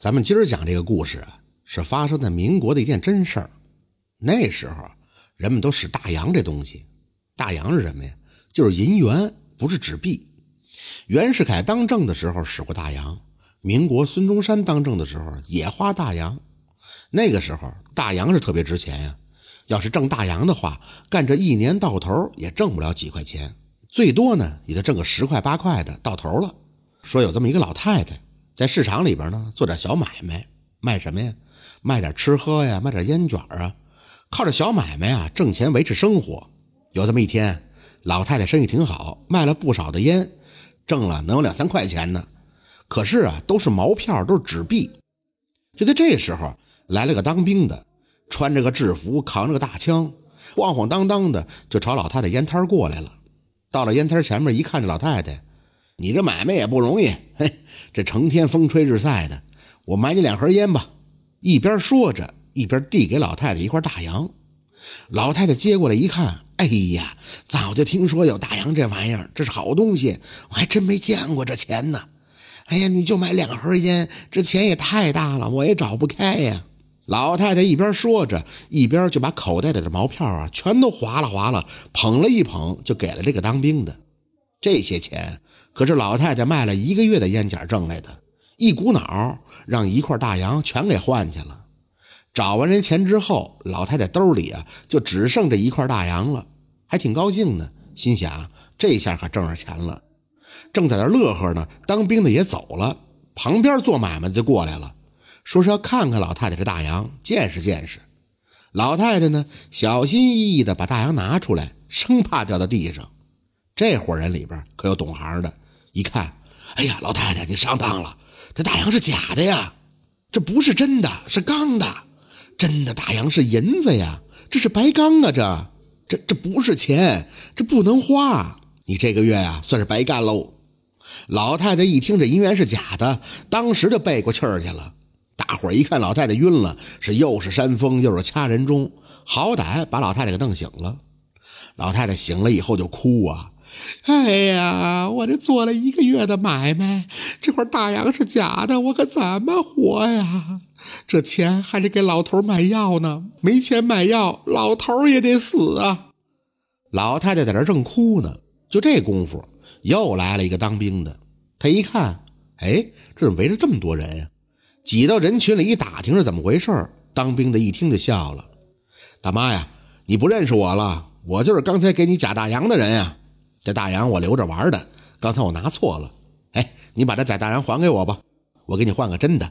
咱们今儿讲这个故事啊，是发生在民国的一件真事儿。那时候人们都使大洋这东西，大洋是什么呀？就是银元，不是纸币。袁世凯当政的时候使过大洋，民国孙中山当政的时候也花大洋。那个时候大洋是特别值钱呀，要是挣大洋的话，干这一年到头也挣不了几块钱，最多呢也就挣个十块八块的到头了。说有这么一个老太太。在市场里边呢，做点小买卖，卖什么呀？卖点吃喝呀，卖点烟卷啊，靠着小买卖啊挣钱维持生活。有这么一天，老太太生意挺好，卖了不少的烟，挣了能有两三块钱呢。可是啊，都是毛票，都是纸币。就在这时候，来了个当兵的，穿着个制服，扛着个大枪，晃晃荡荡的就朝老太太烟摊过来了。到了烟摊前面一看，这老太太，你这买卖也不容易，嘿。这成天风吹日晒的，我买你两盒烟吧。一边说着，一边递给老太太一块大洋。老太太接过来一看，哎呀，早就听说有大洋这玩意儿，这是好东西，我还真没见过这钱呢。哎呀，你就买两盒烟，这钱也太大了，我也找不开呀。老太太一边说着，一边就把口袋里的毛票啊，全都划拉划拉，捧了一捧，就给了这个当兵的。这些钱。可是老太太卖了一个月的烟卷挣来的，一股脑让一块大洋全给换去了。找完人钱之后，老太太兜里啊就只剩这一块大洋了，还挺高兴呢，心想这下可挣着钱了。正在那乐呵呢，当兵的也走了，旁边做买卖的就过来了，说是要看看老太太这大洋，见识见识。老太太呢，小心翼翼地把大洋拿出来，生怕掉到地上。这伙人里边可有懂行的。一看，哎呀，老太太，你上当了！这大洋是假的呀，这不是真的，是钢的。真的大洋是银子呀，这是白钢啊！这、这、这不是钱，这不能花。你这个月呀，算是白干喽。老太太一听这银元是假的，当时就背过气儿去了。大伙儿一看老太太晕了，是又是扇风又是掐人中，好歹把老太太给弄醒了。老太太醒了以后就哭啊。哎呀，我这做了一个月的买卖，这块大洋是假的，我可怎么活呀？这钱还得给老头买药呢，没钱买药，老头也得死啊！老太太在这正哭呢，就这功夫，又来了一个当兵的。他一看，哎，这怎么围着这么多人呀？挤到人群里一打听是怎么回事当兵的一听就笑了：“大妈呀，你不认识我了？我就是刚才给你假大洋的人呀。”这大洋我留着玩的，刚才我拿错了。哎，你把这假大洋还给我吧，我给你换个真的。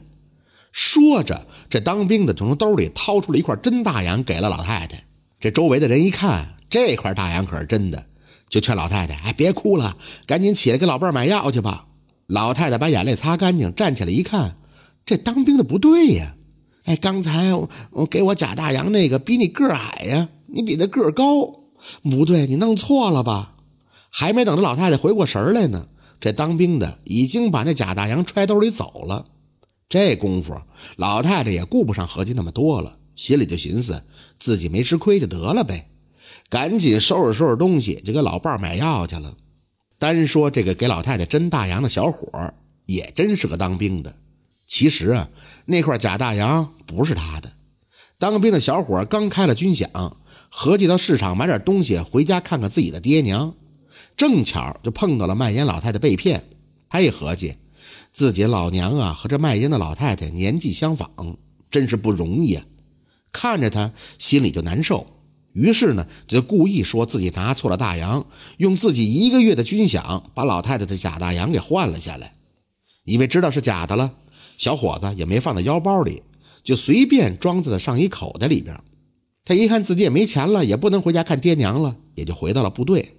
说着，这当兵的从兜里掏出了一块真大洋，给了老太太。这周围的人一看，这块大洋可是真的，就劝老太太：“哎，别哭了，赶紧起来给老伴买药去吧。”老太太把眼泪擦干净，站起来一看，这当兵的不对呀。哎，刚才我给我假大洋那个比你个矮呀，你比他个高，不对，你弄错了吧？还没等着老太太回过神来呢，这当兵的已经把那假大洋揣兜里走了。这功夫，老太太也顾不上合计那么多了，心里就寻思自己没吃亏就得了呗，赶紧收拾收拾东西就给老伴买药去了。单说这个给老太太真大洋的小伙，也真是个当兵的。其实啊，那块假大洋不是他的。当兵的小伙刚开了军饷，合计到市场买点东西回家看看自己的爹娘。正巧就碰到了卖烟老太太被骗，他一合计，自己老娘啊和这卖烟的老太太年纪相仿，真是不容易啊！看着他心里就难受，于是呢就故意说自己拿错了大洋，用自己一个月的军饷把老太太的假大洋给换了下来。因为知道是假的了，小伙子也没放在腰包里，就随便装在了上衣口袋里边。他一看自己也没钱了，也不能回家看爹娘了，也就回到了部队。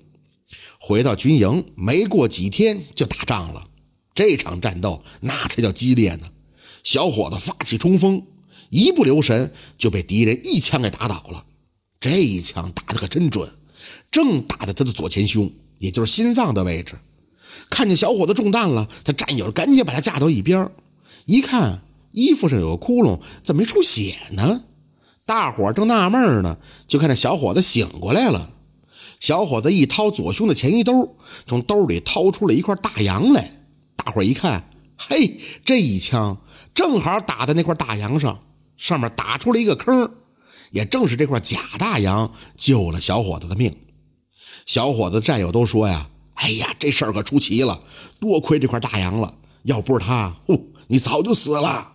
回到军营，没过几天就打仗了。这场战斗那才叫激烈呢！小伙子发起冲锋，一不留神就被敌人一枪给打倒了。这一枪打得可真准，正打在他的左前胸，也就是心脏的位置。看见小伙子中弹了，他战友赶紧把他架到一边。一看衣服上有个窟窿，怎么没出血呢？大伙正纳闷呢，就看这小伙子醒过来了。小伙子一掏左胸的前衣兜，从兜里掏出了一块大洋来。大伙一看，嘿，这一枪正好打在那块大洋上，上面打出了一个坑。也正是这块假大洋救了小伙子的命。小伙子战友都说呀：“哎呀，这事儿可出奇了，多亏这块大洋了，要不是他，呼，你早就死了。”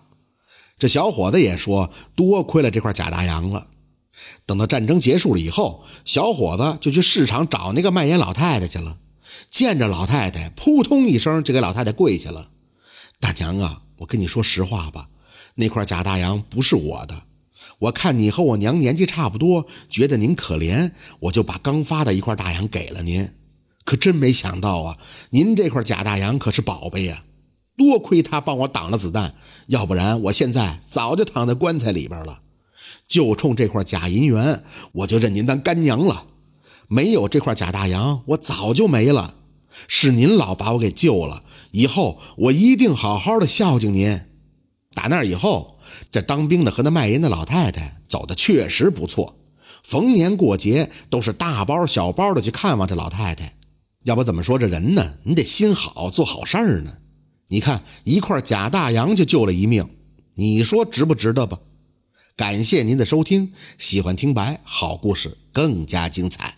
这小伙子也说：“多亏了这块假大洋了。”等到战争结束了以后，小伙子就去市场找那个卖烟老太太去了。见着老太太，扑通一声就给老太太跪下了：“大娘啊，我跟你说实话吧，那块假大洋不是我的。”我看你和我娘年纪差不多，觉得您可怜，我就把刚发的一块大洋给了您。可真没想到啊，您这块假大洋可是宝贝呀！多亏他帮我挡了子弹，要不然我现在早就躺在棺材里边了。就冲这块假银元，我就认您当干娘了。没有这块假大洋，我早就没了。是您老把我给救了，以后我一定好好的孝敬您。打那以后，这当兵的和那卖淫的老太太走的确实不错，逢年过节都是大包小包的去看望这老太太。要不怎么说这人呢？你得心好，做好事儿呢。你看一块假大洋就救了一命，你说值不值得吧？感谢您的收听，喜欢听白好故事更加精彩。